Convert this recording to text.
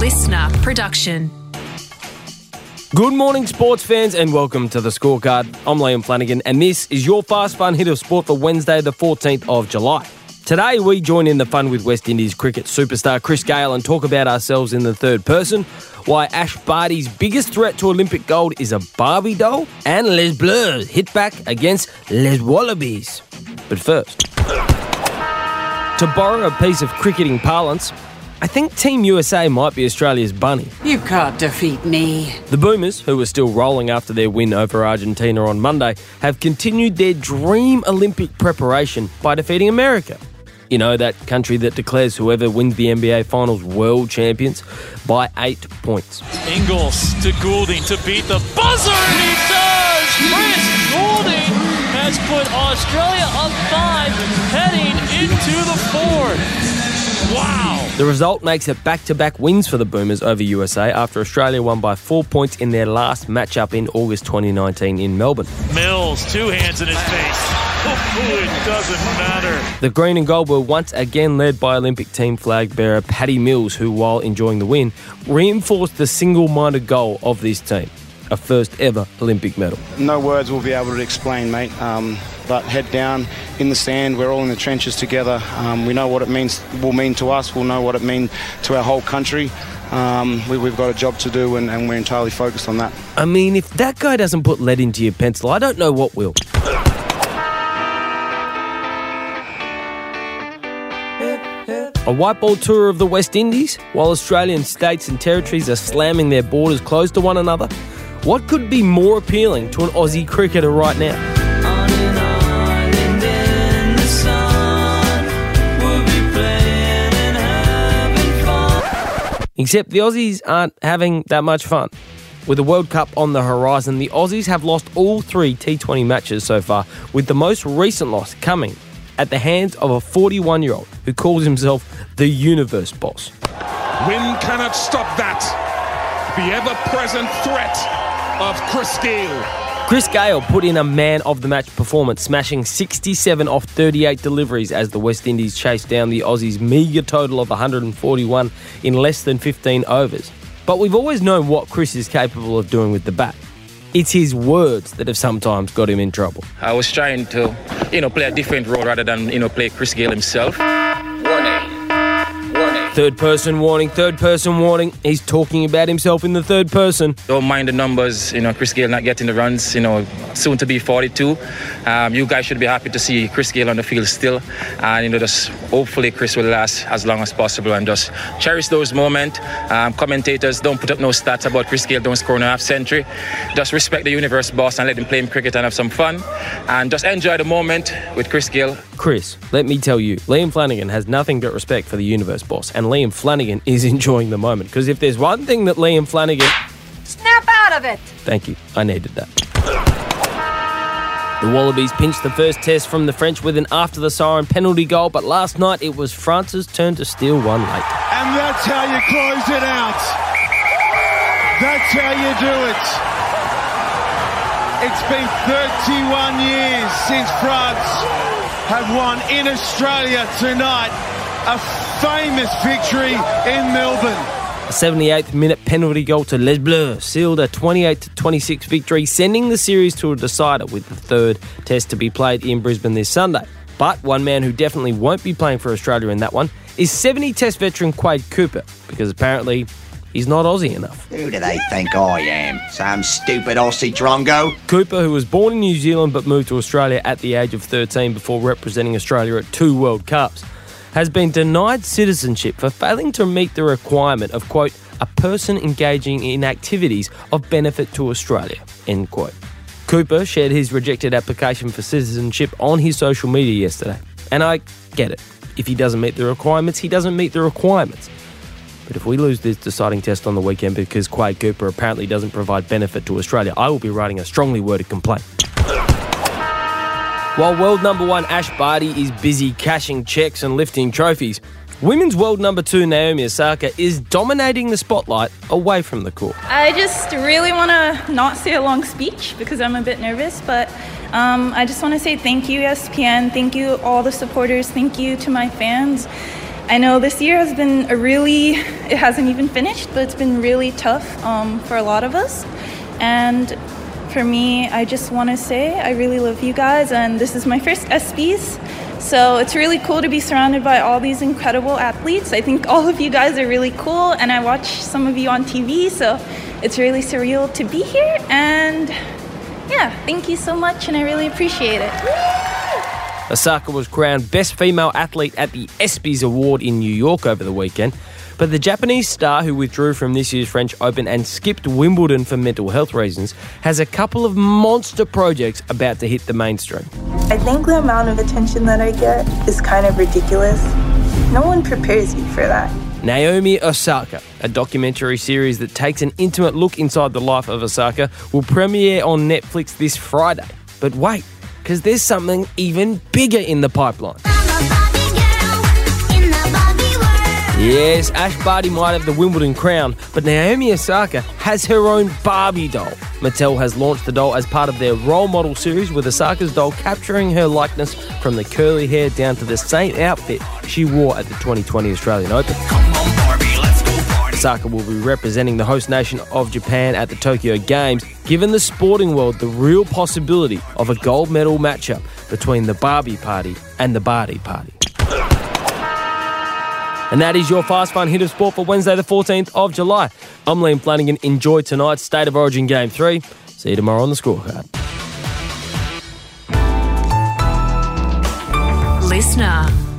listener production. Good morning, sports fans, and welcome to the scorecard. I'm Liam Flanagan, and this is your fast fun hit of sport for Wednesday, the 14th of July. Today, we join in the fun with West Indies cricket superstar Chris Gayle and talk about ourselves in the third person, why Ash Barty's biggest threat to Olympic gold is a Barbie doll, and Les Bleus hit back against Les Wallabies. But first, to borrow a piece of cricketing parlance, I think Team USA might be Australia's bunny. You can't defeat me. The Boomers, who were still rolling after their win over Argentina on Monday, have continued their dream Olympic preparation by defeating America. You know, that country that declares whoever wins the NBA Finals world champions by eight points. Ingles to Goulding to beat the buzzer, and he does! Chris Goulding has put Australia up five, heading into the fourth. Wow. The result makes it back to back wins for the Boomers over USA after Australia won by four points in their last matchup in August 2019 in Melbourne. Mills, two hands in his face. Oh, it doesn't matter. The green and gold were once again led by Olympic team flag bearer Patty Mills, who, while enjoying the win, reinforced the single minded goal of this team a first ever Olympic medal. No words will be able to explain, mate. Um, but head down in the sand. We're all in the trenches together. Um, we know what it means will mean to us. We'll know what it means to our whole country. Um, we, have got a job to do, and, and we're entirely focused on that. I mean, if that guy doesn't put lead into your pencil, I don't know what will. A white ball tour of the West Indies, while Australian states and territories are slamming their borders close to one another. What could be more appealing to an Aussie cricketer right now? Except the Aussies aren't having that much fun. With the World Cup on the horizon, the Aussies have lost all three T20 matches so far, with the most recent loss coming at the hands of a 41 year old who calls himself the Universe Boss. Wind cannot stop that. The ever present threat of Chris Gayle. Chris Gayle put in a man of the match performance, smashing 67 off 38 deliveries as the West Indies chased down the Aussies' meagre total of 141 in less than 15 overs. But we've always known what Chris is capable of doing with the bat. It's his words that have sometimes got him in trouble. I was trying to, you know, play a different role rather than, you know, play Chris Gayle himself. Third person warning, third person warning. He's talking about himself in the third person. Don't mind the numbers, you know, Chris Gayle not getting the runs, you know, soon to be 42. Um, you guys should be happy to see Chris Gayle on the field still. And, you know, just hopefully Chris will last as long as possible and just cherish those moments. Um, commentators don't put up no stats about Chris Gayle don't score in a half century. Just respect the universe boss and let him play in cricket and have some fun. And just enjoy the moment with Chris Gayle. Chris, let me tell you, Liam Flanagan has nothing but respect for the universe boss and Liam Flanagan is enjoying the moment. Because if there's one thing that Liam Flanagan. Snap out of it! Thank you. I needed that. The Wallabies pinched the first test from the French with an after the siren penalty goal, but last night it was France's turn to steal one late. And that's how you close it out. That's how you do it. It's been 31 years since France have won in Australia tonight a famous victory in Melbourne. A 78th minute penalty goal to Les Bleus sealed a 28 26 victory, sending the series to a decider with the third test to be played in Brisbane this Sunday. But one man who definitely won't be playing for Australia in that one is 70 test veteran Quade Cooper, because apparently he's not Aussie enough. Who do they think I am? Some stupid Aussie drongo? Cooper, who was born in New Zealand but moved to Australia at the age of 13 before representing Australia at two World Cups, has been denied citizenship for failing to meet the requirement of, quote, a person engaging in activities of benefit to Australia, end quote. Cooper shared his rejected application for citizenship on his social media yesterday. And I get it. If he doesn't meet the requirements, he doesn't meet the requirements. But if we lose this deciding test on the weekend because Quade Cooper apparently doesn't provide benefit to Australia, I will be writing a strongly worded complaint. While world number one Ash Barty is busy cashing checks and lifting trophies, women's world number two Naomi Osaka is dominating the spotlight away from the court. I just really want to not say a long speech because I'm a bit nervous, but um, I just want to say thank you, ESPN. Thank you, all the supporters. Thank you to my fans. I know this year has been a really, it hasn't even finished, but it's been really tough um, for a lot of us. And for me, I just want to say I really love you guys, and this is my first ESPYs. So it's really cool to be surrounded by all these incredible athletes. I think all of you guys are really cool, and I watch some of you on TV, so it's really surreal to be here. And yeah, thank you so much, and I really appreciate it. Osaka was crowned Best Female Athlete at the ESPYs Award in New York over the weekend. But the Japanese star who withdrew from this year's French Open and skipped Wimbledon for mental health reasons has a couple of monster projects about to hit the mainstream. I think the amount of attention that I get is kind of ridiculous. No one prepares you for that. Naomi Osaka, a documentary series that takes an intimate look inside the life of Osaka, will premiere on Netflix this Friday. But wait, because there's something even bigger in the pipeline. Yes, Ash Barty might have the Wimbledon crown, but Naomi Osaka has her own Barbie doll. Mattel has launched the doll as part of their role model series, with Osaka's doll capturing her likeness from the curly hair down to the same outfit she wore at the 2020 Australian Open. Osaka will be representing the host nation of Japan at the Tokyo Games, giving the sporting world the real possibility of a gold medal matchup between the Barbie party and the Barty party. And that is your fast fun hit of sport for Wednesday, the 14th of July. I'm Liam Flanagan. Enjoy tonight's State of Origin Game 3. See you tomorrow on the scorecard. Listener.